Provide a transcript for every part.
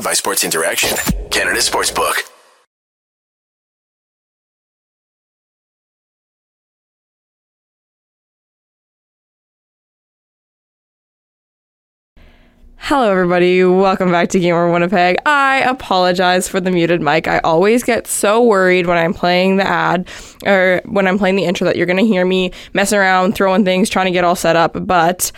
Powered by Sports Interaction, Canada Sportsbook. Hello, everybody. Welcome back to Game Over Winnipeg. I apologize for the muted mic. I always get so worried when I'm playing the ad or when I'm playing the intro that you're going to hear me messing around, throwing things, trying to get all set up. But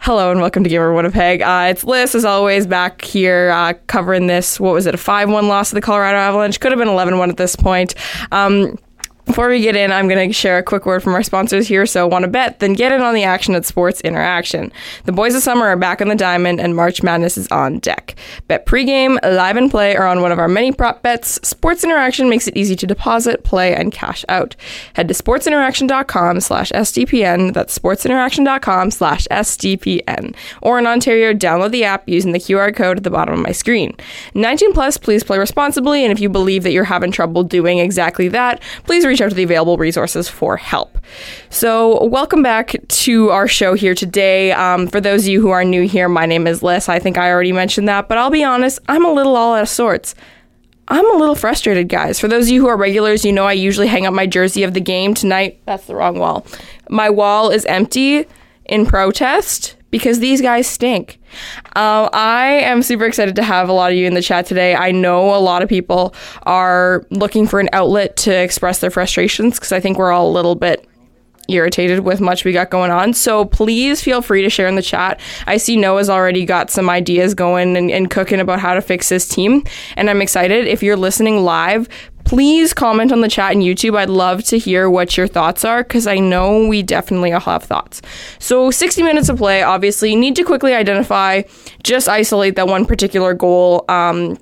hello and welcome to Game Over Winnipeg. Uh, it's Lyss, as always, back here uh, covering this. What was it? A 5 1 loss to the Colorado Avalanche. Could have been 11 1 at this point. Um, before we get in, I'm going to share a quick word from our sponsors here. So, want to bet? Then get in on the action at Sports Interaction. The boys of summer are back on the diamond, and March Madness is on deck. Bet pregame, live and play are on one of our many prop bets. Sports Interaction makes it easy to deposit, play, and cash out. Head to sportsinteraction.com/sdpn. That's sportsinteraction.com/sdpn. Or in Ontario, download the app using the QR code at the bottom of my screen. 19 plus, please play responsibly, and if you believe that you're having trouble doing exactly that, please reach out to the available resources for help. So, welcome back to our show here today. Um, for those of you who are new here, my name is Lyss. I think I already mentioned that, but I'll be honest, I'm a little all out of sorts. I'm a little frustrated, guys. For those of you who are regulars, you know I usually hang up my jersey of the game. Tonight, that's the wrong wall. My wall is empty in protest because these guys stink. Um, I am super excited to have a lot of you in the chat today. I know a lot of people are looking for an outlet to express their frustrations because I think we're all a little bit irritated with much we got going on. So please feel free to share in the chat. I see Noah's already got some ideas going and, and cooking about how to fix his team. And I'm excited. If you're listening live, please comment on the chat and YouTube. I'd love to hear what your thoughts are because I know we definitely all have thoughts. So, 60 minutes of play, obviously, you need to quickly identify, just isolate that one particular goal. Um,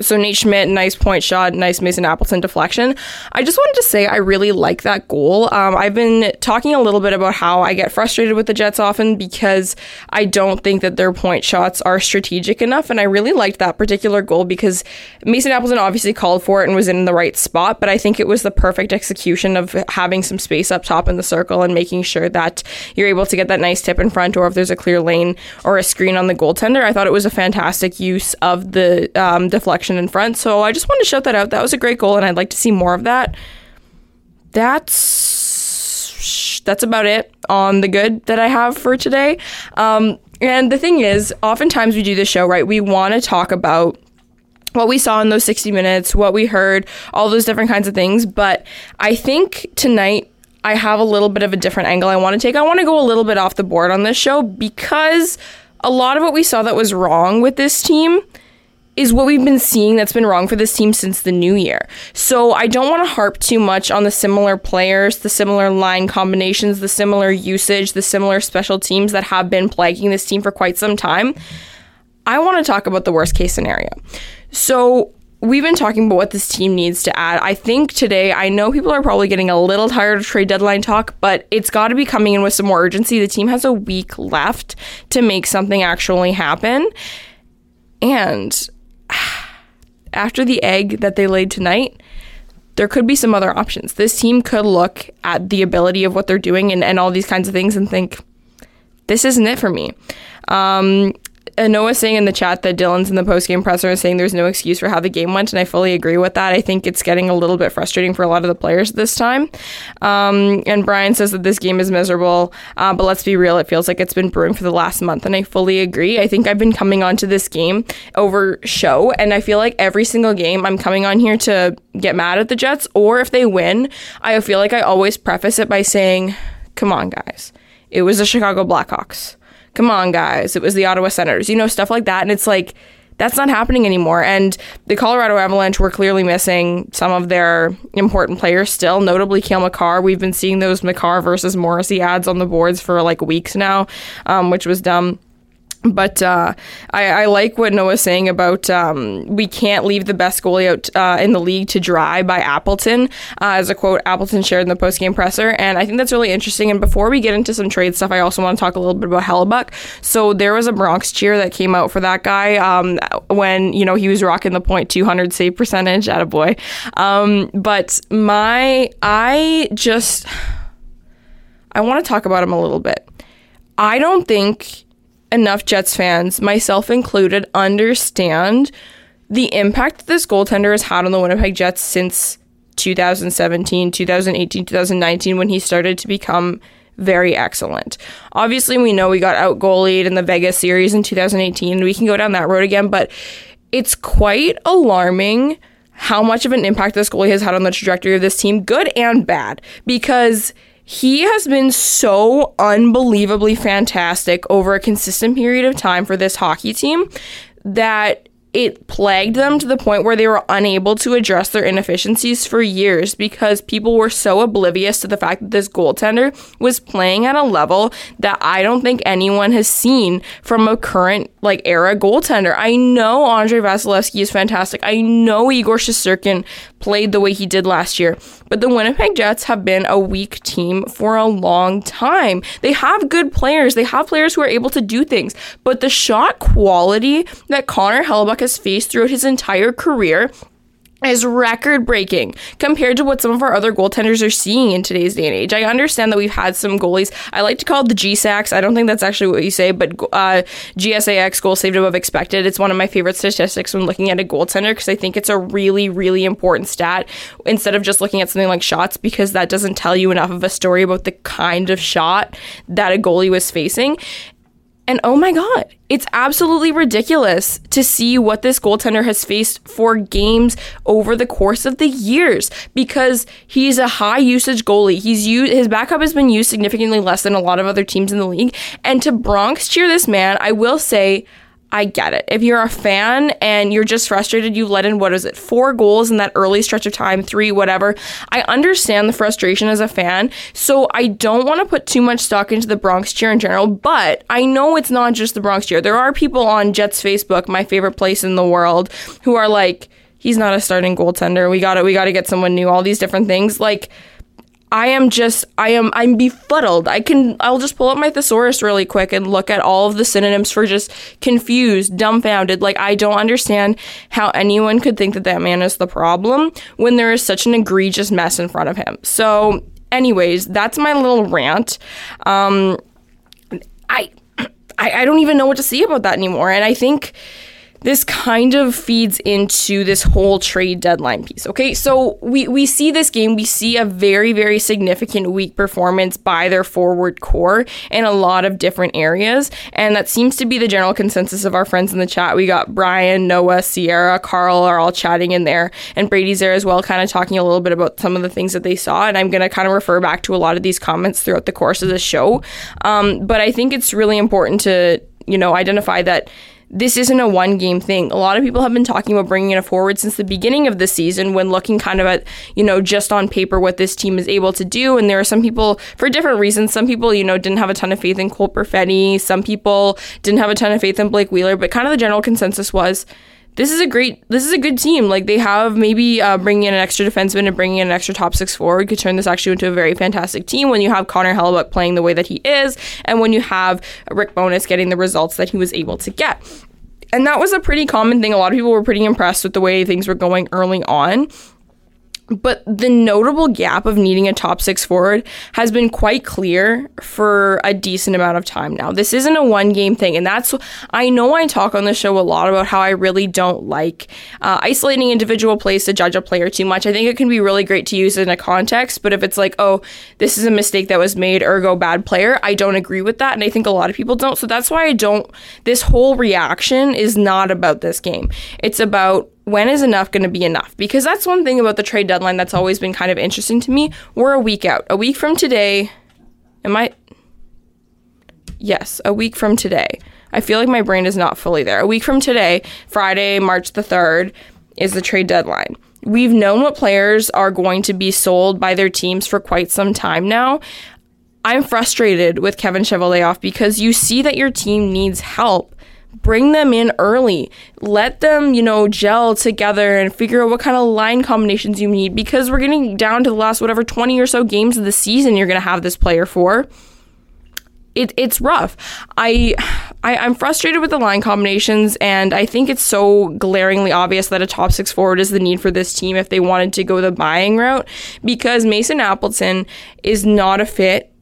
so Nate Schmidt, nice point shot, nice Mason Appleton deflection. I just wanted to say I really like that goal. Um, I've been talking a little bit about how I get frustrated with the Jets often because I don't think that their point shots are strategic enough, and I really liked that particular goal because Mason Appleton obviously called for it and was in the right spot, but I think it was the perfect execution of having some space up top in the circle and making sure that you're able to get that nice tip in front, or if there's a clear lane or a screen on the goaltender. I thought it was a fantastic use of the um, deflection in front. So I just wanted to shout that out. That was a great goal, and I'd like to see more of that. That's that's about it on the good that I have for today. Um, and the thing is, oftentimes we do this show, right? We want to talk about what we saw in those 60 minutes, what we heard, all those different kinds of things. But I think tonight I have a little bit of a different angle I want to take. I want to go a little bit off the board on this show because a lot of what we saw that was wrong with this team is what we've been seeing that's been wrong for this team since the new year. So I don't want to harp too much on the similar players, the similar line combinations, the similar usage, the similar special teams that have been plaguing this team for quite some time. I want to talk about the worst case scenario. So we've been talking about what this team needs to add. I think today, I know people are probably getting a little tired of trade deadline talk, but it's got to be coming in with some more urgency. The team has a week left to make something actually happen. And after the egg that they laid tonight, there could be some other options. This team could look at the ability of what they're doing and, and all these kinds of things and think, this isn't it for me. Um, Noah saying in the chat that Dillon's in the post game presser are saying there's no excuse for how the game went, and I fully agree with that. I think it's getting a little bit frustrating for a lot of the players this time. Um, and Brian says that this game is miserable, uh, but let's be real, it feels like it's been brewing for the last month, and I fully agree. I think I've been coming onto this game over show, and I feel like every single game I'm coming on here to get mad at the Jets, or if they win, I feel like I always preface it by saying, "Come on, guys." It was the Chicago Blackhawks come on, guys, it was the Ottawa Senators, you know, stuff like that. And it's like, that's not happening anymore. And the Colorado Avalanche were clearly missing some of their important players still, notably Cale Makar. We've been seeing those Makar versus Morrissey ads on the boards for like weeks now, um, which was dumb. But uh, I, I, like what Noah's saying about um, we can't leave the best goalie out uh, in the league to dry by Appleton, uh, as a quote Appleton shared in the postgame presser. And I think that's really interesting. And before we get into some trade stuff, I also want to talk a little bit about Hellebuyck. So there was a Bronx cheer that came out for that guy um, when, you know, he was rocking the point 200 save percentage at a boy. Um, but my, I just, I want to talk about him a little bit. I don't think enough Jets fans, myself included, understand the impact this goaltender has had on the Winnipeg Jets since 2017, 2018, 2019 when he started to become very excellent. Obviously, we know we got out goalied in the Vegas series in 2018. and We can go down that road again, but it's quite alarming how much of an impact this goalie has had on the trajectory of this team, good and bad, because he has been so unbelievably fantastic over a consistent period of time for this hockey team that it plagued them to the point where they were unable to address their inefficiencies for years because people were so oblivious to the fact that this goaltender was playing at a level that I don't think anyone has seen from a current like era goaltender. I know Andrei Vasilevskiy is fantastic. I know Igor Shesterkin played the way he did last year. But the Winnipeg Jets have been a weak team for a long time. They have good players. They have players who are able to do things. But the shot quality that Connor Hellebuyck has faced throughout his entire career is record breaking compared to what some of our other goaltenders are seeing in today's day and age. I understand that we've had some goalies. I like to call it the GSAX. I don't think that's actually what you say, but uh, GSAX, goal saved above expected. It's one of my favorite statistics when looking at a goaltender because I think it's a really, really important stat instead of just looking at something like shots because that doesn't tell you enough of a story about the kind of shot that a goalie was facing. And oh my God, it's absolutely ridiculous to see what this goaltender has faced for games over the course of the years because he's a high usage goalie. He's used, his backup has been used significantly less than a lot of other teams in the league. And to Bronx cheer this man, I will say, I get it. If you're a fan and you're just frustrated, you let in, what is it, four goals in that early stretch of time, three, whatever. I understand the frustration as a fan. So I don't want to put too much stock into the Bronx cheer in general, but I know it's not just the Bronx cheer. There are people on Jets Facebook, my favorite place in the world, who are like, he's not a starting goaltender. We got to, we got to get someone new, all these different things. Like, I am just I am I'm befuddled. I can I'll just pull up my thesaurus really quick and look at all of the synonyms for just confused, dumbfounded. Like I don't understand how anyone could think that that man is the problem when there is such an egregious mess in front of him. So, anyways, that's my little rant. Um, I I, I don't even know what to say about that anymore, and I think this kind of feeds into this whole trade deadline piece. Okay, so we, we see this game, we see a very, very significant weak performance by their forward core in a lot of different areas. And that seems to be the general consensus of our friends in the chat. We got Brian, Noah, Sierra, Carl are all chatting in there, and Brady's there as well, kind of talking a little bit about some of the things that they saw. And I'm going to kind of refer back to a lot of these comments throughout the course of the show. Um, but I think it's really important to, you know, identify that this isn't a one game thing. A lot of people have been talking about bringing it forward since the beginning of the season when looking kind of at, you know, just on paper what this team is able to do. And there are some people, for different reasons, some people, you know, didn't have a ton of faith in Cole Perfetti. Some people didn't have a ton of faith in Blake Wheeler. But kind of the general consensus was this is a great, this is a good team. Like they have maybe uh, bringing in an extra defenseman and bringing in an extra top six forward could turn this actually into a very fantastic team when you have Connor Hellebuyck playing the way that he is and when you have Rick Bowness getting the results that he was able to get. And that was a pretty common thing. A lot of people were pretty impressed with the way things were going early on. But the notable gap of needing a top six forward has been quite clear for a decent amount of time now. This isn't a one game thing. And that's, I know I talk on the show a lot about how I really don't like uh, isolating individual plays to judge a player too much. I think it can be really great to use in a context, but if it's like, oh, this is a mistake that was made, ergo bad player, I don't agree with that. And I think a lot of people don't. So that's why I don't, this whole reaction is not about this game. It's about when is enough going to be enough? Because that's one thing about the trade deadline that's always been kind of interesting to me. We're a week out. A week from today, am I? Yes, a week from today. I feel like my brain is not fully there. A week from today, Friday, March the 3rd, is the trade deadline. We've known what players are going to be sold by their teams for quite some time now. I'm frustrated with Kevin Cheveldayoff because you see that your team needs help bring them in early. Let them, you know, gel together and figure out what kind of line combinations you need because we're getting down to the last whatever 20 or so games of the season you're going to have this player for. It, it's rough. I, I I'm frustrated with the line combinations, and I think it's so glaringly obvious that a top six forward is the need for this team if they wanted to go the buying route, because Mason Appleton is not a fit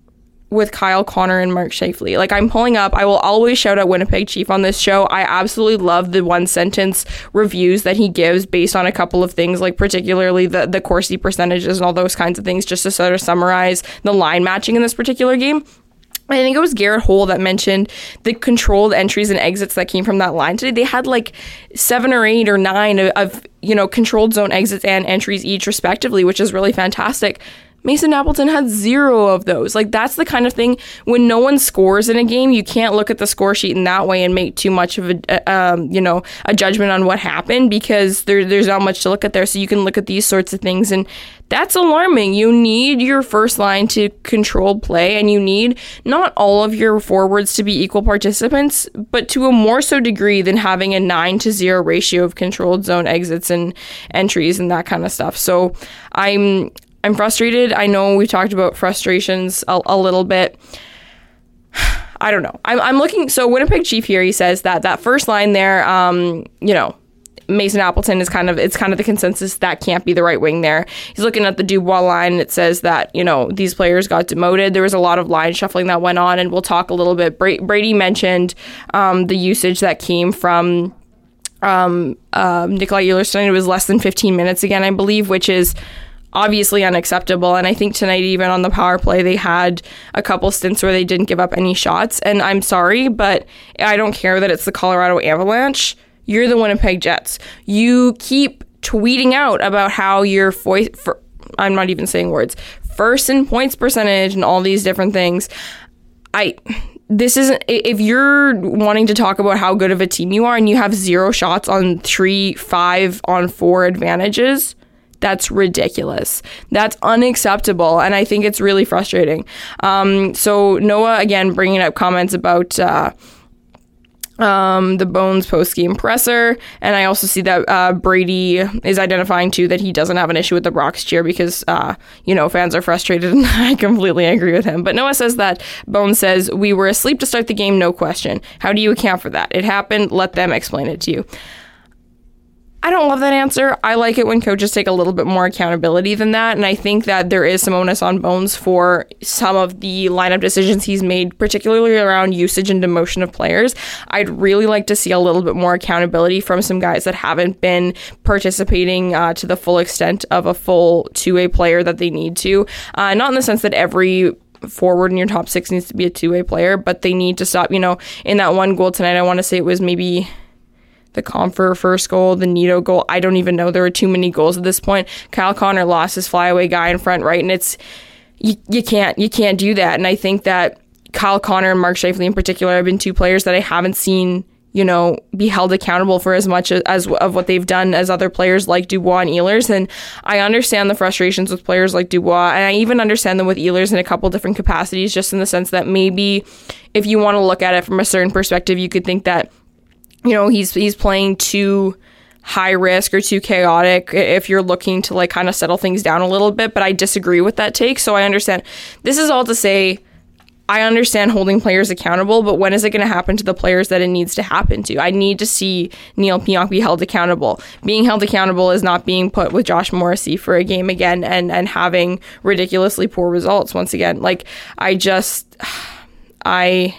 with Kyle Connor and Mark Scheifele. Like I'm pulling up, I will always shout out Winnipeg Chief on this show. I absolutely love the one sentence reviews that he gives based on a couple of things, like particularly the the Corsi percentages and all those kinds of things, just to sort of summarize the line matching in this particular game. I think it was Garret Hohl that mentioned the controlled entries and exits that came from that line today. They had like seven or eight or nine of, of, you know controlled zone exits and entries each respectively, which is really fantastic. Mason Appleton had zero of those. Like that's the kind of thing when no one scores in a game, you can't look at the score sheet in that way and make too much of a um, you know a judgment on what happened because there, there's not much to look at there. So you can look at these sorts of things and that's alarming. You need your first line to control play, and you need not all of your forwards to be equal participants, but to a more so degree than having a nine to zero ratio of controlled zone exits and entries and that kind of stuff. So I'm I'm frustrated. I know we've talked about frustrations a, a little bit. I don't know. I'm, I'm looking. So Winnipeg Chief here, he says that that first line there, um, you know, Mason Appleton is kind of it's kind of the consensus that can't be the right wing there. He's looking at the Dubois line it says that you know these players got demoted. There was a lot of line shuffling that went on, and we'll talk a little bit. Bra- Brady mentioned um, the usage that came from um, uh, Nikolai Ehlers It was less than 15 minutes again, I believe, which is obviously unacceptable. And I think tonight, even on the power play, they had a couple stints where they didn't give up any shots. And I'm sorry, but I don't care that it's the Colorado Avalanche. You're the Winnipeg Jets. You keep tweeting out about how you're fo- for, I'm not even saying words, first in points percentage and all these different things. I this isn't if you're wanting to talk about how good of a team you are and you have zero shots on three, five on four advantages, that's ridiculous. That's unacceptable. And I think it's really frustrating. Um, so, Noah, again, bringing up comments about. Uh, um, the Bones post game presser. And I also see that uh, Brady is identifying too that he doesn't have an issue with the Bronx cheer because, uh, you know, fans are frustrated. And I completely agree with him. But Noah says that Bones says, We were asleep to start the game, no question. How do you account for that? It happened. Let them explain it to you. I don't love that answer. I like it when coaches take a little bit more accountability than that. And I think that there is some onus on Bones for some of the lineup decisions he's made, particularly around usage and demotion of players. I'd really like to see a little bit more accountability from some guys that haven't been participating uh, to the full extent of a full two way player that they need to. Uh, not in the sense that every forward in your top six needs to be a two way player, but they need to stop. You know, in that one goal tonight, I want to say it was maybe the Compher first goal, the Nito goal. I don't even know. There are too many goals at this point. Kyle Connor lost his flyaway guy in front, right? And it's you, you can't you can't do that. And I think that Kyle Connor and Mark Scheifele in particular have been two players that I haven't seen you know, be held accountable for as much as, as, of what they've done as other players like Dubois and Ehlers. And I understand the frustrations with players like Dubois, and I even understand them with Ehlers in a couple different capacities, just in the sense that maybe if you want to look at it from a certain perspective, you could think that you know, he's he's playing too high risk or too chaotic if you're looking to like kind of settle things down a little bit, but I disagree with that take. So I understand. This is all to say I understand holding players accountable, but when is it going to happen to the players that it needs to happen to? I need to see Neil Pionk be held accountable. Being held accountable is not being put with Josh Morrissey for a game again and and having ridiculously poor results once again. Like I just I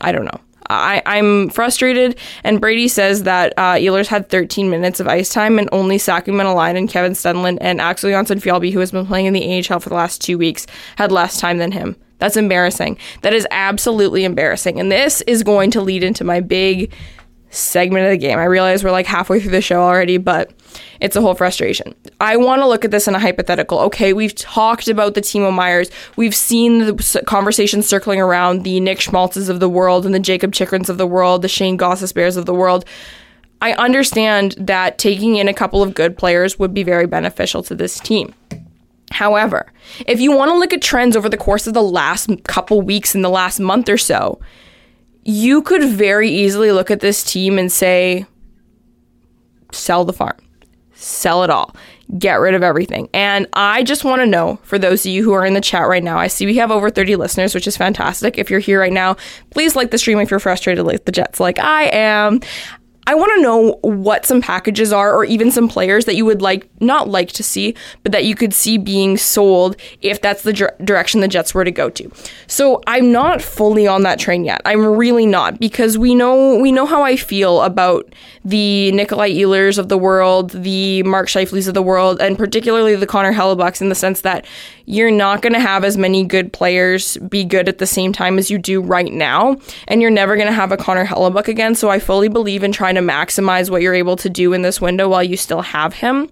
I don't know. I, I'm frustrated. And Brady says that uh, Ehlers had 13 minutes of ice time and only Saku and Kevin Stenlund, and Axel Jonsson-Fjallby, who has been playing in the AHL for the last two weeks, had less time than him. That's embarrassing. That is absolutely embarrassing. And this is going to lead into my big segment of the game. I realize we're like halfway through the show already, but it's a whole frustration. I want to look at this in a hypothetical. Okay, we've talked about the Timo Meiers. We've seen the conversation circling around the Nick Schmaltzes of the world and the Jakob Chychruns of the world, the Shane Gostisbeheres of the world. I understand that taking in a couple of good players would be very beneficial to this team. However, if you want to look at trends over the course of the last couple weeks in the last month or so, you could very easily look at this team and say, sell the farm, sell it all, get rid of everything. And I just want to know for those of you who are in the chat right now, I see we have over 30 listeners, which is fantastic. If you're here right now, please like the stream if you're frustrated like the Jets, like I am. I want to know what some packages are or even some players that you would like not like to see, but that you could see being sold if that's the dir- direction the Jets were to go to. So I'm not fully on that train yet. I'm really not because we know we know how I feel about the Nikolai Ehlers of the world, the Mark Scheifele's of the world, and particularly the Connor Hellebuycks in the sense that you're not going to have as many good players be good at the same time as you do right now, and you're never going to have a Connor Hellebuyck again. So I fully believe in trying to maximize what you're able to do in this window while you still have him.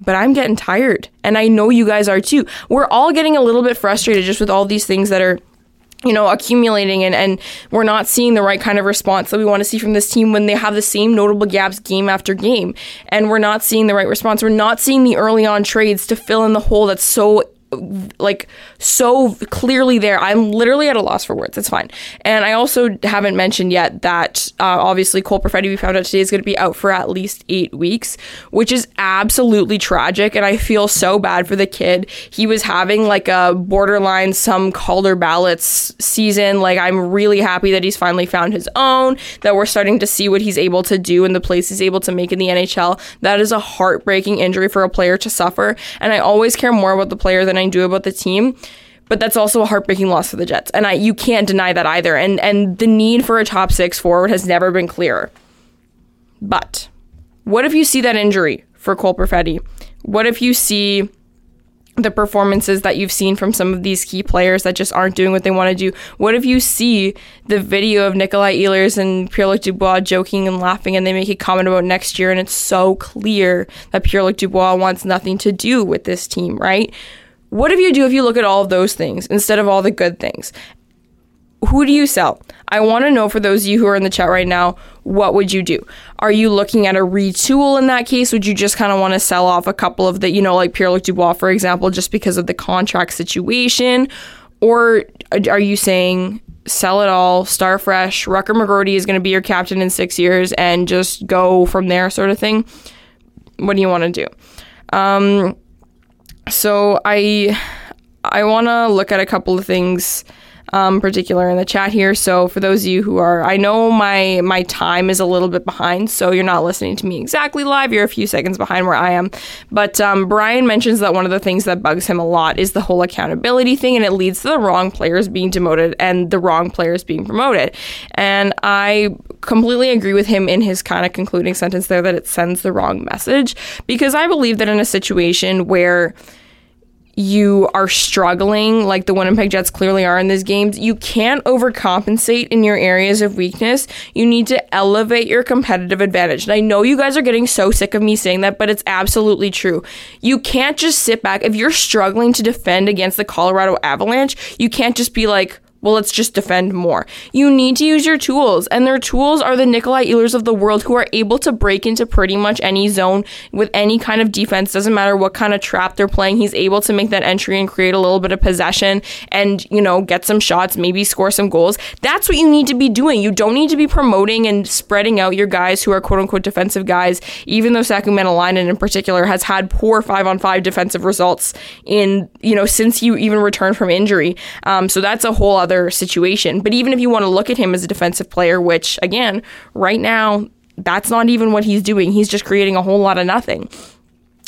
But I'm getting tired, and I know you guys are too. We're all getting a little bit frustrated just with all these things that are you know, accumulating and, and we're not seeing the right kind of response that we want to see from this team when they have the same notable gaps game after game. And we're not seeing the right response. We're not seeing the early on trades to fill in the hole that's so like so clearly there. I'm literally at a loss for words. It's fine. And I also haven't mentioned yet that uh, obviously Cole Perfetti, we found out today, is going to be out for at least eight weeks, which is absolutely tragic. And I feel so bad for the kid. He was having like a borderline some Calder ballots season. Like I'm really happy that he's finally found his own, that we're starting to see what he's able to do and the place he's able to make in the NHL. That is a heartbreaking injury for a player to suffer. And I always care more about the player than I do about the team but that's also a heartbreaking loss for the Jets. And I you can't deny that either. And and the need for a top 6 forward has never been clearer. But what if you see that injury for Cole Perfetti? What if you see the performances that you've seen from some of these key players that just aren't doing what they want to do? What if you see the video of Nikolai Ehlers and Pierre-Luc Dubois joking and laughing and they make a comment about next year and it's so clear that Pierre-Luc Dubois wants nothing to do with this team, right? What if you do if you look at all of those things instead of all the good things? Who do you sell? I want to know for those of you who are in the chat right now, what would you do? Are you looking at a retool in that case? Would you just kind of want to sell off a couple of the, you know, like Pierre Luc Dubois, for example, just because of the contract situation? Or are you saying sell it all, start fresh? Rutger McGroarty is going to be your captain in six years and just go from there, sort of thing? What do you want to do? Um, so I I want to look at a couple of things um, particular in the chat here. So for those of you who are, I know my my time is a little bit behind, so you're not listening to me exactly live. You're a few seconds behind where I am. But um, Brian mentions that one of the things that bugs him a lot is the whole accountability thing, and it leads to the wrong players being demoted and the wrong players being promoted. And I completely agree with him in his kind of concluding sentence there that it sends the wrong message because I believe that in a situation where you are struggling, like the Winnipeg Jets clearly are in these games, you can't overcompensate in your areas of weakness. You need to elevate your competitive advantage. And I know you guys are getting so sick of me saying that, but it's absolutely true. You can't just sit back. If you're struggling to defend against the Colorado Avalanche, you can't just be like, well, let's just defend more. You need to use your tools, and their tools are the Nikolai Ehlers of the world who are able to break into pretty much any zone with any kind of defense. Doesn't matter what kind of trap they're playing. He's able to make that entry and create a little bit of possession and, you know, get some shots, maybe score some goals. That's what you need to be doing. You don't need to be promoting and spreading out your guys who are quote unquote defensive guys, even though Saku Maenalanen in particular has had poor five on five defensive results in, you know, since you even returned from injury. Um, so that's a whole other situation. But even if you want to look at him as a defensive player, which again, right now, that's not even what he's doing. He's just creating a whole lot of nothing.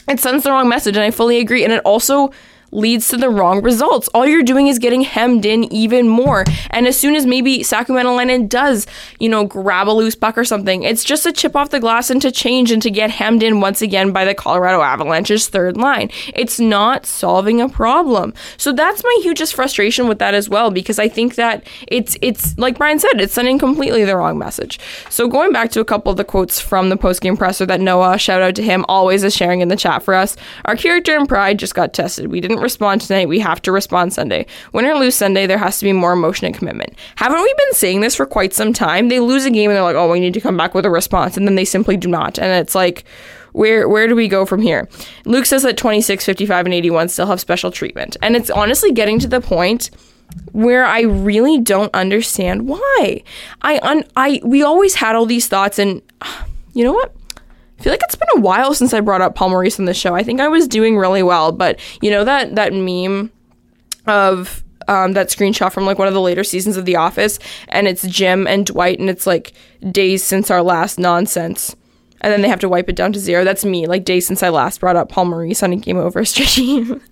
It sends the wrong message, and I fully agree. And it also leads to the wrong results. All you're doing is getting hemmed in even more. And as soon as maybe Saku Maenalanen does, you know, grab a loose puck or something, it's just a chip off the glass and to change and to get hemmed in once again by the Colorado Avalanche's third line. It's not solving a problem. So that's my hugest frustration with that as well, because I think that it's it's like Brian said, it's sending completely the wrong message. So going back to a couple of the quotes from the postgame presser that Noah, shout out to him, always is sharing in the chat for us. Our character and pride just got tested. We didn't respond tonight, we have to respond Sunday. Win or lose Sunday, there has to be more emotion and commitment. Haven't we been saying this for quite some time? They lose a game and they're like, oh, we need to come back with a response. And then they simply do not. And it's like, where where do we go from here? Luke says that 26, 55, and 81 still have special treatment. And it's honestly getting to the point where I really don't understand why. I un- I we always had all these thoughts and you know what? Feel like it's been a while since I brought up Paul Maurice on the show. I think I was doing really well, but you know that that meme of um, that screenshot from like one of the later seasons of The Office, and it's Jim and Dwight, and it's like days since our last nonsense. And then they have to wipe it down to zero. That's me, like days since I last brought up Paul Maurice on a game over stream.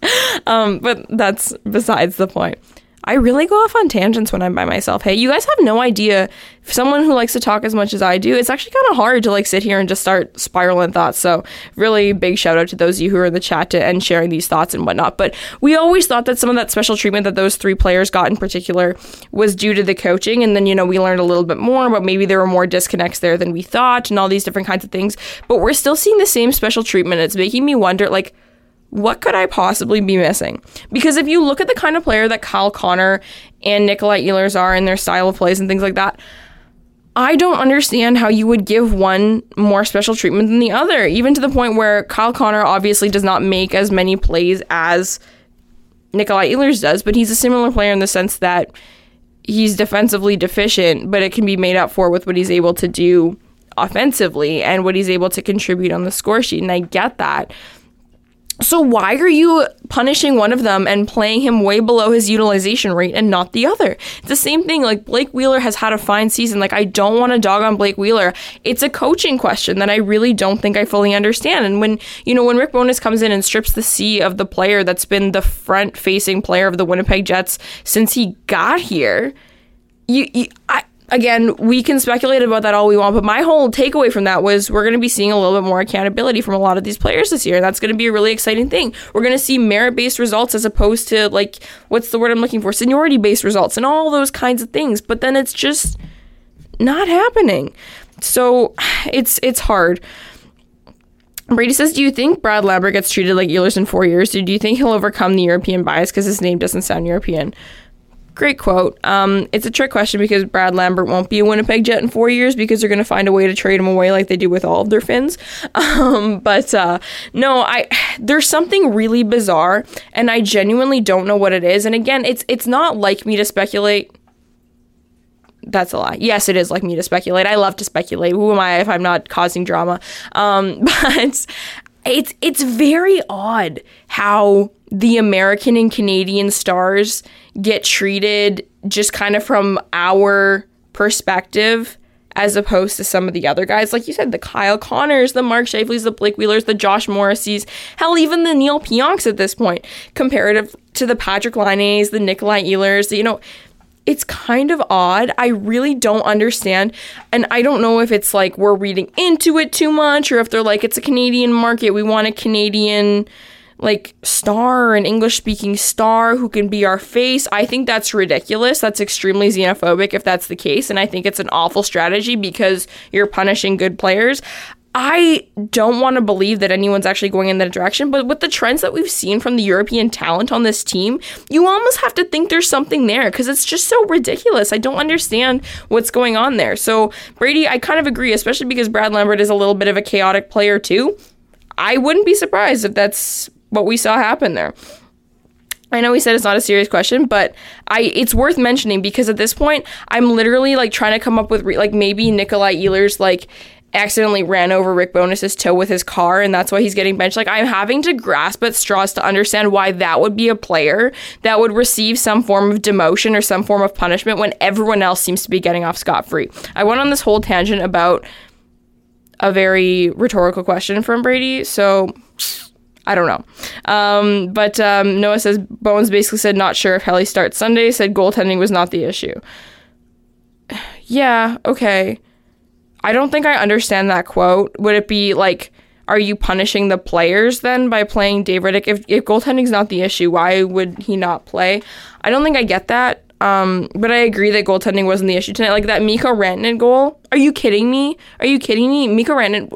um, but that's besides the point. I really go off on tangents when I'm by myself. Hey, you guys have no idea. Someone who likes to talk as much as I do, it's actually kind of hard to like sit here and just start spiraling thoughts. So, really big shout out to those of you who are in the chat to, and sharing these thoughts and whatnot. But we always thought that some of that special treatment that those three players got in particular was due to the coaching. And then, you know, we learned a little bit more, but maybe there were more disconnects there than we thought and all these different kinds of things. But we're still seeing the same special treatment. It's making me wonder, like, what could I possibly be missing? Because if you look at the kind of player that Kyle Connor and Nikolai Ehlers are in their style of plays and things like that, I don't understand how you would give one more special treatment than the other, even to the point where Kyle Connor obviously does not make as many plays as Nikolai Ehlers does, but he's a similar player in the sense that he's defensively deficient, but it can be made up for with what he's able to do offensively and what he's able to contribute on the score sheet. And I get that. So why are you punishing one of them and playing him way below his utilization rate and not the other? It's the same thing. Like Blake Wheeler has had a fine season. Like I don't want to dog on Blake Wheeler. It's a coaching question that I really don't think I fully understand. And when you know when Rick Bowness comes in and strips the C of the player that's been the front facing player of the Winnipeg Jets since he got here, you, you I again, we can speculate about that all we want, but my whole takeaway from that was we're going to be seeing a little bit more accountability from a lot of these players this year. And That's going to be a really exciting thing. We're going to see merit based results as opposed to, like, what's the word I'm looking for? Seniority based results and all those kinds of things. But then it's just not happening. So it's it's hard. Brady says, "Do you think Brad Lambert gets treated like Ehlers in four years? Do you think he'll overcome the European bias because his name doesn't sound European?" Great quote. Um, it's a trick question because Brad Lambert won't be a Winnipeg Jet in four years because they're going to find a way to trade him away like they do with all of their Finns. Um, but uh, no, I there's something really bizarre, and I genuinely don't know what it is. And again, it's it's not like me to speculate. That's a lie. Yes, it is like me to speculate. I love to speculate. Who am I if I'm not causing drama? Um, but it's it's very odd how the American and Canadian stars get treated just kind of from our perspective as opposed to some of the other guys. Like you said, the Kyle Connors, the Mark Scheifeles, the Blake Wheelers, the Josh Morrissey's, hell, even the Neil Pionks at this point, comparative to the Patrick Laine's, the Nikolai Ehlers, you know, it's kind of odd. I really don't understand. And I don't know if it's like we're reading into it too much or if they're like, it's a Canadian market. We want a Canadian like star, an English speaking star who can be our face. I think that's ridiculous. That's extremely xenophobic if that's the case. And I think it's an awful strategy because you're punishing good players. I don't want to believe that anyone's actually going in that direction, but with the trends that we've seen from the European talent on this team, you almost have to think there's something there because it's just so ridiculous. I don't understand what's going on there. So, Brady, I kind of agree, especially because Brad Lambert is a little bit of a chaotic player too. I wouldn't be surprised if that's what we saw happen there. I know we said it's not a serious question, but I it's worth mentioning because at this point I'm literally like trying to come up with re- like maybe Nikolai Ehlers like accidentally ran over Rick Bowness's toe with his car and that's why he's getting benched. Like I'm having to grasp at straws to understand why that would be a player that would receive some form of demotion or some form of punishment when everyone else seems to be getting off scot free. I went on this whole tangent about a very rhetorical question from Brady, so I don't know. Um, but um, Noah says Bones basically said not sure if Helly starts Sunday. Said goaltending was not the issue. yeah, okay. I don't think I understand that quote. Would it be like, are you punishing the players then by playing Dave Rittich? If if goaltending's not the issue, why would he not play? I don't think I get that. Um, but I agree that goaltending wasn't the issue tonight. Like that Mikko Rantanen goal. Are you kidding me? Are you kidding me? Mikko Rantanen.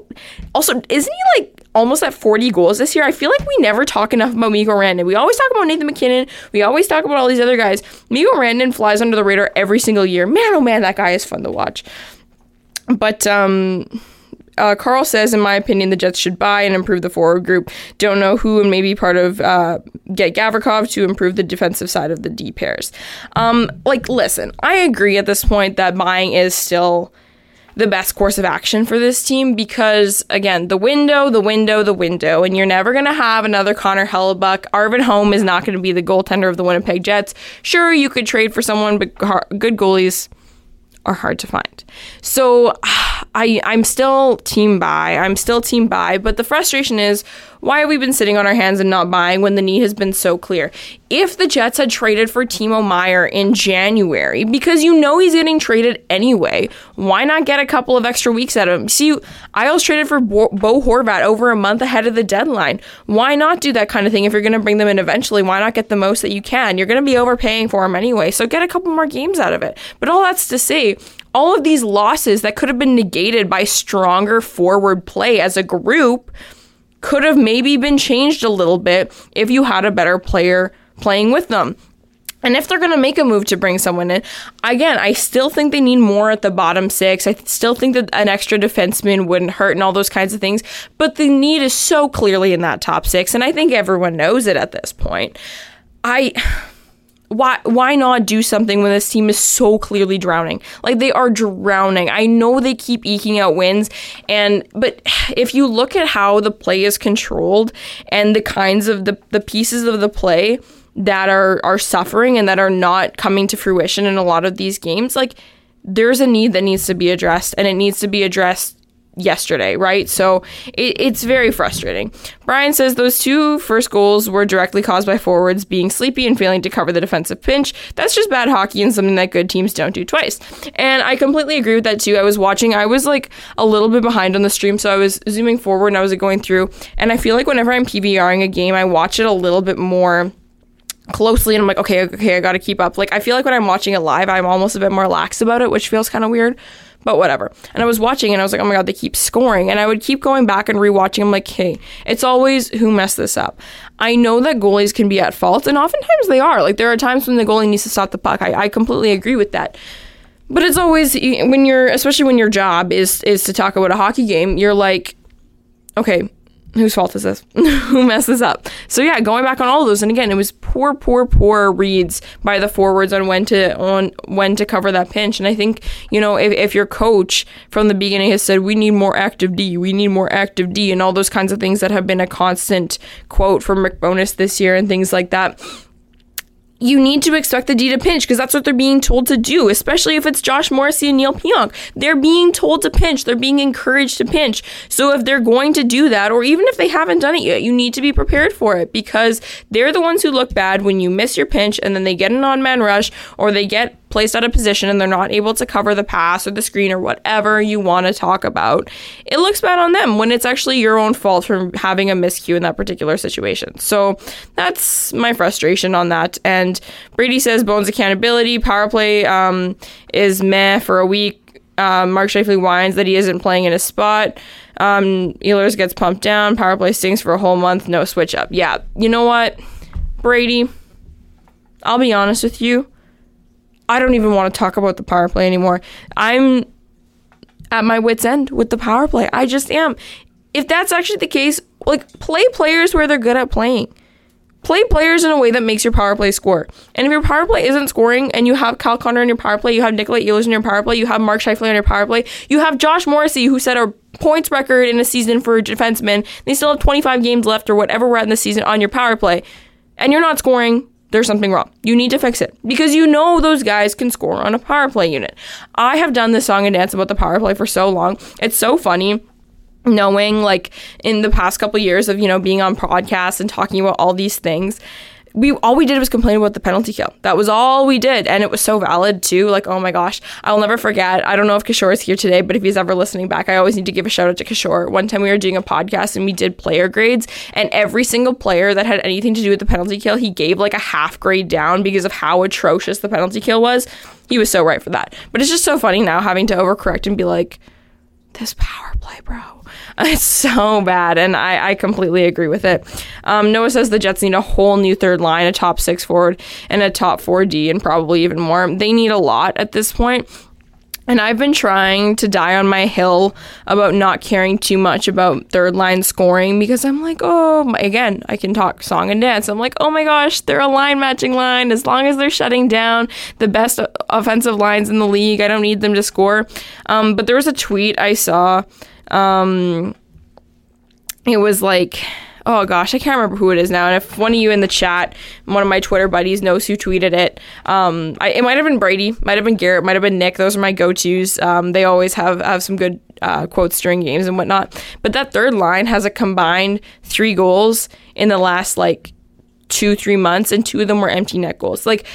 Also, isn't he like almost at 40 goals this year. I feel like we never talk enough about Mikko Rantanen. We always talk about Nathan MacKinnon. We always talk about all these other guys. Mikko Rantanen flies under the radar every single year. Man, oh man, that guy is fun to watch. But um, uh, Carl says, in my opinion, the Jets should buy and improve the forward group. Don't know who and maybe part of uh, get Gavrikov to improve the defensive side of the D pairs. Um, like, listen, I agree at this point that buying is still the best course of action for this team because again, the window, the window, the window, and you're never gonna have another Connor Hellebuyck. Arvid Holm is not gonna be the goaltender of the Winnipeg Jets. Sure, you could trade for someone, but good goalies are hard to find. So I I'm still team buy. I'm still team buy, but the frustration is why have we been sitting on our hands and not buying when the need has been so clear? If the Jets had traded for Timo Meier in January, because you know he's getting traded anyway, why not get a couple of extra weeks out of him? See, Isles traded for Bo, Bo Horvat over a month ahead of the deadline. Why not do that kind of thing if you're going to bring them in eventually? Why not get the most that you can? You're going to be overpaying for him anyway, so get a couple more games out of it. But all that's to say, all of these losses that could have been negated by stronger forward play as a group could have maybe been changed a little bit if you had a better player playing with them. And if they're going to make a move to bring someone in, again, I still think they need more at the bottom six. I still think that an extra defenseman wouldn't hurt and all those kinds of things. But the need is so clearly in that top six. And I think everyone knows it at this point. I why why not do something when this team is so clearly drowning? Like they are drowning. I know they keep eking out wins and but if you look at how the play is controlled and the kinds of the the pieces of the play that are are suffering and that are not coming to fruition in a lot of these games, like there's a need that needs to be addressed and it needs to be addressed yesterday, right? So it, it's very frustrating. Brian says those two first goals were directly caused by forwards being sleepy and failing to cover the defensive pinch. That's just bad hockey and something that good teams don't do twice. And I completely agree with that too. I was watching, I was like a little bit behind on the stream, so I was zooming forward and I was going through. And I feel like whenever I'm PVRing a game, I watch it a little bit more closely and I'm like, okay, okay, I got to keep up. Like I feel like when I'm watching it live, I'm almost a bit more lax about it, which feels kind of weird but whatever. And I was watching and I was like, oh my God, they keep scoring. And I would keep going back and rewatching. I'm like, hey, it's always who messed this up. I know that goalies can be at fault, and oftentimes they are. Like, there are times when the goalie needs to stop the puck. I, I completely agree with that. But it's always when you're, especially when your job is is to talk about a hockey game, you're like, okay, whose fault is this? Who messed this up? So yeah, going back on all of those, and again, it was poor, poor, poor reads by the forwards on when to on when to cover that pinch. And I think you know if, if your coach from the beginning has said we need more active D, we need more active D, and all those kinds of things that have been a constant quote from Rick Bowness this year and things like that you need to expect the D to pinch because that's what they're being told to do, especially if it's Josh Morrissey and Neil Pionk. They're being told to pinch, they're being encouraged to pinch. So if they're going to do that, or even if they haven't done it yet, you need to be prepared for it because they're the ones who look bad when you miss your pinch and then they get an on man rush or they get placed out of position and they're not able to cover the pass or the screen or whatever you want to talk about, it looks bad on them when it's actually your own fault for having a miscue in that particular situation. So that's my frustration on that. And Brady says Bones accountability, power play um, is meh for a week. Um, Mark Scheifele whines that he isn't playing in his spot. Um, Ehlers gets pumped down. Power play stinks for a whole month. No switch up. Yeah, you know what, Brady? I'll be honest with you. I don't even want to talk about the power play anymore. I'm at my wits end with the power play. I just am. If that's actually the case, like play players where they're good at playing. Play players in a way that makes your power play score. And if your power play isn't scoring and you have Cal Connor in your power play, you have Nikolai Ehlers in your power play, you have Mark Scheifele in your power play, you have Josh Morrissey who set a points record in a season for a defenseman. They still have 25 games left or whatever we're at in the season on your power play. And you're not scoring, there's something wrong. You need to fix it because you know those guys can score on a power play unit. I have done this song and dance about the power play for so long. It's so funny knowing like in the past couple years of you know being on podcasts and talking about all these things we all we did was complain about the penalty kill. That was all we did, and it was so valid too. Like, oh my gosh, I'll never forget. I don't know if Kishore is here today, but if he's ever listening back, I always need to give a shout out to Kishore. One time we were doing a podcast and we did player grades, and every single player that had anything to do with the penalty kill, he gave like a half grade down because of how atrocious the penalty kill was. He was so right for that. But it's just so funny now having to overcorrect and be like, this power play, bro. It's so bad, and I, I completely agree with it. Um, Noah says the Jets need a whole new third line, a top six forward, and a top four D, and probably even more. They need a lot at this point. And I've been trying to die on my hill about not caring too much about third line scoring because I'm like, oh, again, I can talk song and dance. I'm like, oh my gosh, they're a line matching line. As long as they're shutting down the best offensive lines in the league, I don't need them to score. Um, but there was a tweet I saw. Um, it was like, oh gosh, I can't remember who it is now. And if one of you in the chat, one of my Twitter buddies knows who tweeted it, um, I, it might have been Brady, might have been Garrett, might have been Nick. Those are my go tos. Um, they always have have some good uh, quotes during games and whatnot. But that third line has a combined three goals in the last like two three months, and two of them were empty net goals. Like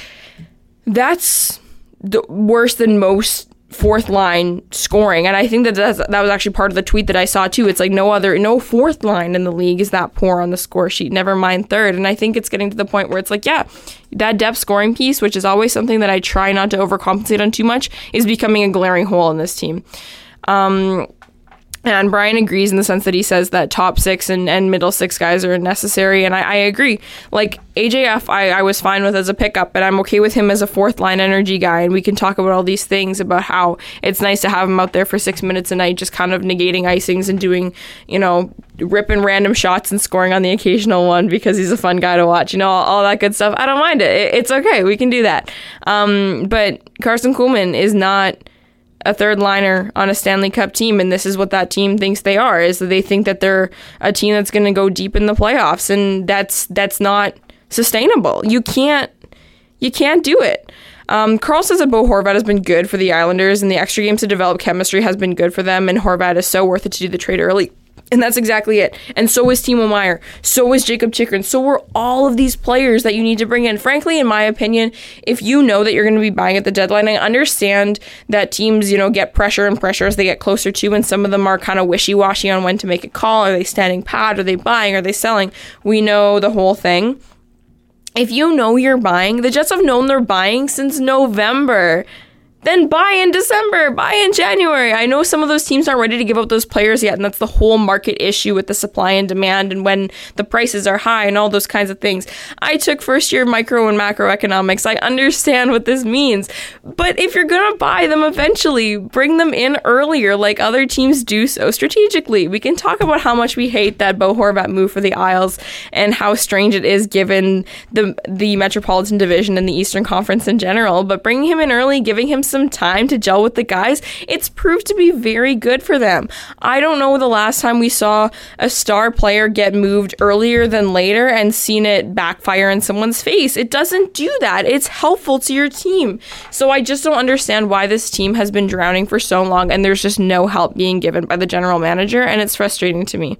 that's the worse than most fourth line scoring. And I think that that's, that was actually part of the tweet that I saw too. It's like no other, no fourth line in the league is that poor on the score sheet, never mind third. And I think it's getting to the point where it's like, yeah, that depth scoring piece, which is always something that I try not to overcompensate on too much, is becoming a glaring hole in this team. Um, and Brian agrees in the sense that he says that top six and, and middle six guys are necessary. And I, I agree. Like AJF, I, I was fine with as a pickup, but I'm okay with him as a fourth line energy guy. And we can talk about all these things about how it's nice to have him out there for six minutes a night, just kind of negating icings and doing, you know, ripping random shots and scoring on the occasional one because he's a fun guy to watch, you know, all, all that good stuff. I don't mind it. it. It's okay. We can do that. Um, but Carson Kuhlman is not a third liner on a Stanley Cup team, and this is what that team thinks they are. Is that they think that they're a team that's going to go deep in the playoffs, and that's that's not sustainable. You can't you can't do it. Um, Carl says that Bo Horvat has been good for the Islanders, and the extra games to develop chemistry has been good for them, and Horvat is so worth it to do the trade early. And that's exactly it. And so is Timo Meier. So is Jakob Chychrun. So were all of these players that you need to bring in. Frankly, in my opinion, if you know that you're going to be buying at the deadline, I understand that teams, you know, get pressure and pressure as they get closer to, and some of them are kind of wishy washy on when to make a call. Are they standing pat? Are they buying? Are they selling? We know the whole thing. If you know you're buying, the Jets have known they're buying since November then buy in December, buy in January. I know some of those teams aren't ready to give up those players yet, and that's the whole market issue with the supply and demand and when the prices are high and all those kinds of things. I took first year micro and macroeconomics. I understand what this means. But if you're going to buy them eventually, bring them in earlier like other teams do so strategically. We can talk about how much we hate that Bo Horvat move for the Isles and how strange it is given the the Metropolitan Division and the Eastern Conference in general, but bringing him in early, giving him some time to gel with the guys, it's proved to be very good for them. I don't know the last time we saw a star player get moved earlier than later and seen it backfire in someone's face. It doesn't do that. It's helpful to your team. So I just don't understand why this team has been drowning for so long and there's just no help being given by the general manager, and it's frustrating to me.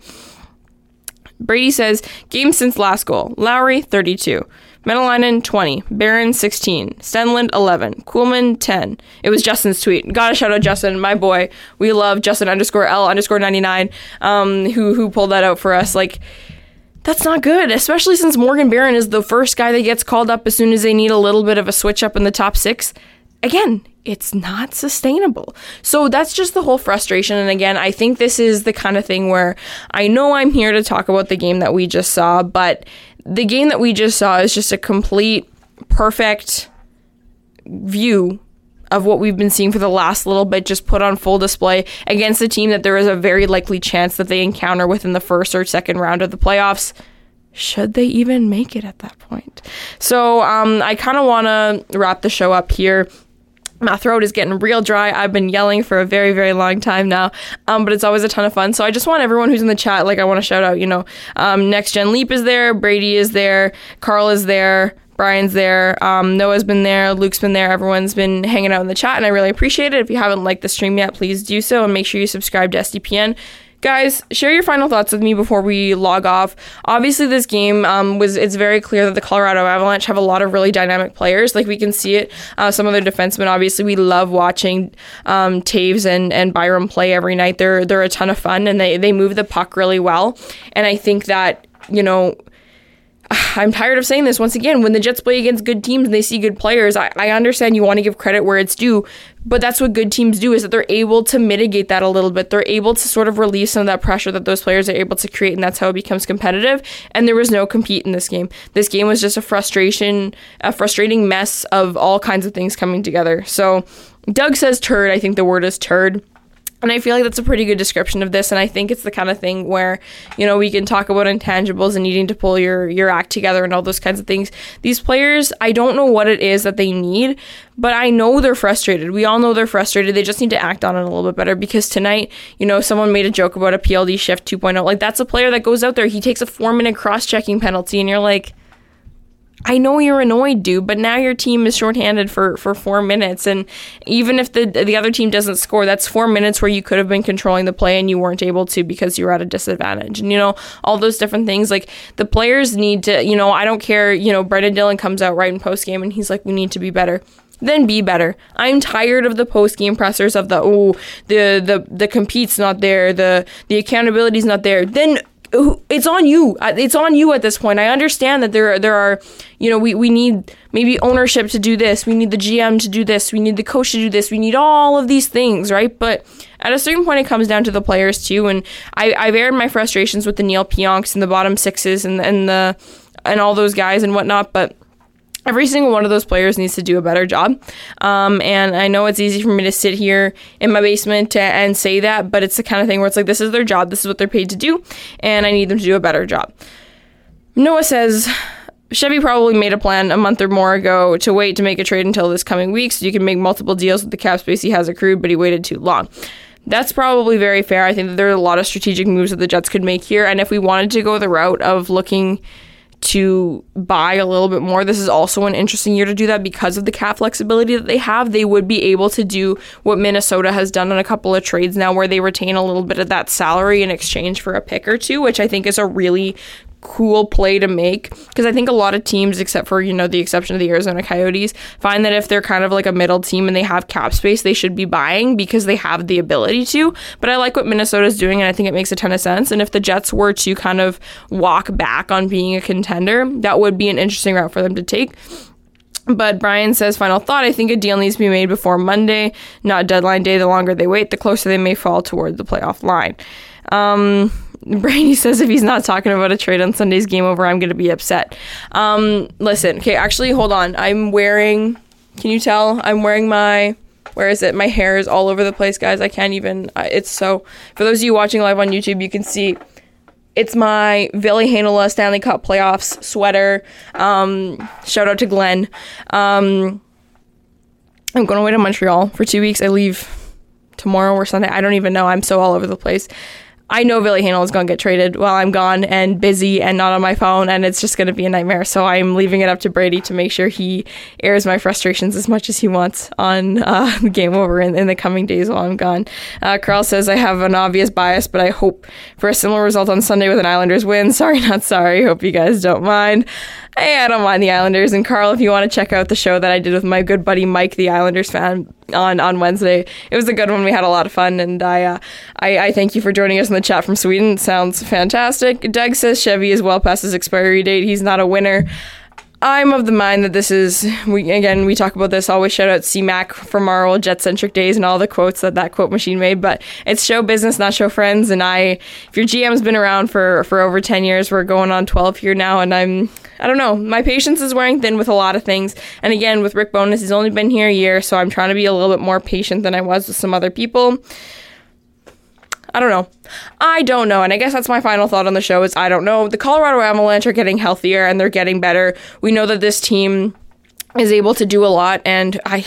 Brady says, game since last goal. Lowry, 32. Maenalanen 20, Barron 16, Stenlund 11, Kuhlman 10. It was Justin's tweet. Gotta shout out Justin, my boy. We love Justin underscore L underscore 99, um, who who pulled that out for us. Like, that's not good, especially since Morgan Barron is the first guy that gets called up as soon as they need a little bit of a switch up in the top six. Again, it's not sustainable. So that's just the whole frustration. And again, I think this is the kind of thing where I know I'm here to talk about the game that we just saw, but the game that we just saw is just a complete, perfect view of what we've been seeing for the last little bit just put on full display against a team that there is a very likely chance that they encounter within the first or second round of the playoffs. Should they even make it at that point? So um, i kind of want to wrap the show up here my throat is getting real dry. I've been yelling for a very, very long time now, um, but it's always a ton of fun. So I just want everyone who's in the chat, like, I want to shout out, you know, um, Next Gen Leap is there, Brady is there, Carl is there, Brian's there, um, Noah's been there, Luke's been there. Everyone's been hanging out in the chat, and I really appreciate it. If you haven't liked the stream yet, please do so, and make sure you subscribe to SDPN guys share your final thoughts with me before we log off. Obviously this game um, was it's very clear that the colorado avalanche have a lot of really dynamic players. Like we can see it uh, some of their defensemen. Obviously we love watching um, Toews and, and byram play every night. They're they're a ton of fun and they, they move the puck really well. And i think that you know I'm tired of saying this once again. When the Jets play against good teams and they see good players, I, I understand you want to give credit where it's due, but that's what good teams do is that they're able to mitigate that a little bit. They're able to sort of release some of that pressure that those players are able to create, and that's how it becomes competitive. And there was no compete in this game. This game was just a frustration, a frustrating mess of all kinds of things coming together. So Doug says turd. I think the word is turd. And I feel like that's a pretty good description of this. And I think it's the kind of thing where, you know, we can talk about intangibles and needing to pull your, your act together and all those kinds of things. These players, I don't know what it is that they need, but I know they're frustrated. We all know they're frustrated. They just need to act on it a little bit better because tonight, you know, someone made a joke about a PLD shift 2.0. Like, that's a player that goes out there, he takes a four minute cross checking penalty, and you're like, I know you're annoyed, dude, but now your team is shorthanded for, for four minutes. And even if the the other team doesn't score, that's four minutes where you could have been controlling the play and you weren't able to because you were at a disadvantage. And, you know, all those different things. Like the players need to, you know, I don't care, you know, Brendan Dillon comes out right in post game and he's like, we need to be better then be better. I'm tired of the post game pressers of the oh the the the compete's not there, the the accountability's not there. Then it's on you. It's on you at this point. I understand that there there are, you know, we, we need maybe ownership to do this. We need the GM to do this. We need the coach to do this. We need all of these things, right? But at a certain point, it comes down to the players too. And I, I've aired my frustrations with the Neil Pionks and the bottom sixes and and the and all those guys and whatnot. But every single one of those players needs to do a better job. Um, and I know it's easy for me to sit here in my basement and say that, but it's the kind of thing where it's like, this is their job, this is what they're paid to do, and I need them to do a better job. Noah says, Chevy probably made a plan a month or more ago to wait to make a trade until this coming week so you can make multiple deals with the cap space he has accrued, but he waited too long. That's probably very fair. I think that there are a lot of strategic moves that the Jets could make here. And if we wanted to go the route of looking to buy a little bit more. This is also an interesting year to do that because of the cap flexibility that they have. They would be able to do what Minnesota has done in a couple of trades now, where they retain a little bit of that salary in exchange for a pick or two, which I think is a really cool play to make because I think a lot of teams, except for you know the exception of the Arizona Coyotes, find that if they're kind of like a middle team and they have cap space, they should be buying because they have the ability to. But I like what Minnesota's doing, and I think it makes a ton of sense. And if the Jets were to kind of walk back on being a contender, that would be an interesting route for them to take. But Brian says, final thought, I think a deal needs to be made before Monday, not deadline day. The longer they wait, the closer they may fall toward the playoff line. Um, Brady says if he's not talking about a trade on Sunday's game over, I'm going to be upset. Um, listen, okay, actually, hold on. I'm wearing, can you tell? I'm wearing my, where is it? My hair is all over the place, guys. I can't even, it's so, for those of you watching live on YouTube, you can see it's my Ville Heinola Stanley Cup playoffs sweater. Um, shout out to Glenn. Um, I'm going away to Montreal for two weeks. I leave tomorrow or Sunday. I don't even know. I'm so all over the place. I know Ville Heinola is going to get traded while I'm gone and busy and not on my phone, and it's just going to be a nightmare. So I'm leaving it up to Brady to make sure he airs my frustrations as much as he wants on uh, Game Over in, in, the coming days while I'm gone. Uh, Carl says, I have an obvious bias, but I hope for a similar result on Sunday with an Islanders win. Sorry, not sorry. Hope you guys don't mind hey, I don't mind the Islanders. And Carl, if you want to check out the show that I did with my good buddy Mike, the Islanders fan, on on Wednesday, it was a good one. We had a lot of fun, and I uh, I, I thank you for joining us in the chat from Sweden. sounds fantastic. Doug says Chevy is well past his expiry date. He's not a winner. I'm of the mind that this is we again we talk about this always shout out CMAC from our old jet centric days and all the quotes that that quote machine made but it's show business not show friends and I if your GM's been around for for over 10 years we're going on 12 here now and I'm I don't know my patience is wearing thin with a lot of things and again with Rick Bowness he's only been here a year so I'm trying to be a little bit more patient than I was with some other people I don't know. I don't know. And I guess that's my final thought on the show is I don't know. The Colorado Avalanche are getting healthier and they're getting better. We know that this team is able to do a lot and I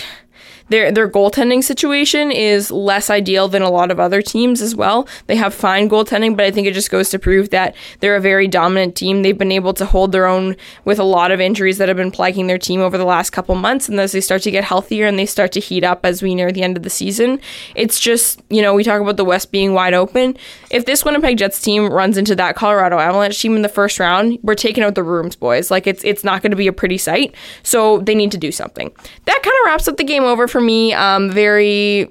their their goaltending situation is less ideal than a lot of other teams as well. They have fine goaltending, but I think it just goes to prove that they're a very dominant team. They've been able to hold their own with a lot of injuries that have been plaguing their team over the last couple months. And as they start to get healthier and they start to heat up as we near the end of the season, it's just you know we talk about the West being wide open. If this Winnipeg Jets team runs into that Colorado Avalanche team in the first round, we're taking out the rooms, boys. Like it's it's not going to be a pretty sight. So they need to do something. That kind of wraps up the game over for me. Um, very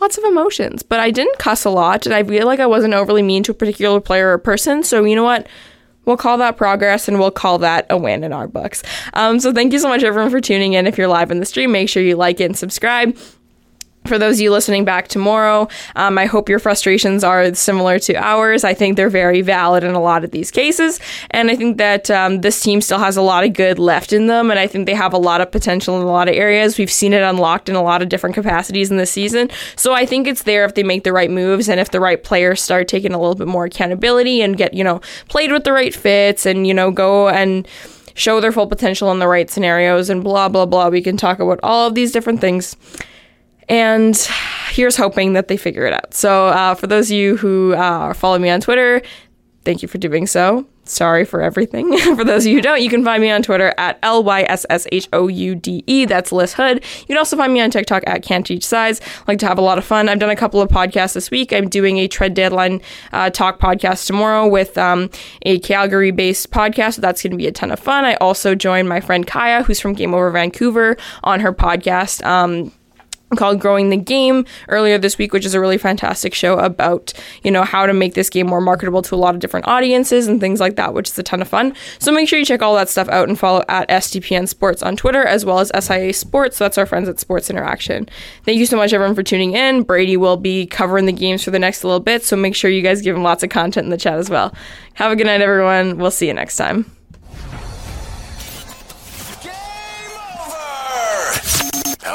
lots of emotions, but I didn't cuss a lot, and I feel like I wasn't overly mean to a particular player or person. So you know what? We'll call that progress and we'll call that a win in our books. Um, so thank you so much, everyone, for tuning in. If you're live in the stream, make sure you like it and subscribe. For those of you listening back tomorrow, um, I hope your frustrations are similar to ours. I think they're very valid in a lot of these cases. And I think that um, this team still has a lot of good left in them. And I think they have a lot of potential in a lot of areas. We've seen it unlocked in a lot of different capacities in this season. So I think it's there if they make the right moves and if the right players start taking a little bit more accountability and get, you know, played with the right fits and, you know, go and show their full potential in the right scenarios and blah, blah, blah. We can talk about all of these different things. And here's hoping that they figure it out. So, uh, for those of you who uh, follow me on Twitter, thank you for doing so. Sorry for everything. for those of you who don't, you can find me on Twitter at L Y S S H O U D E. That's Lyss Houde. You can also find me on TikTok at Can't Teach Size. I like to have a lot of fun. I've done a couple of podcasts this week. I'm doing a Trade Deadline uh, Talk podcast tomorrow with um, a Calgary based podcast. So that's going to be a ton of fun. I also joined my friend Kaya, who's from Game Over Vancouver, on her podcast. Um, called Growing the Game earlier this week, which is a really fantastic show about, you know, how to make this game more marketable to a lot of different audiences and things like that, which is a ton of fun. So make sure you check all that stuff out and follow at SDPN Sports on Twitter as well as SIA Sports. So that's our friends at Sports Interaction. Thank you so much, everyone, for tuning in. Brady will be covering the games for the next little bit, so make sure you guys give him lots of content in the chat as well. Have a good night, everyone. We'll see you next time.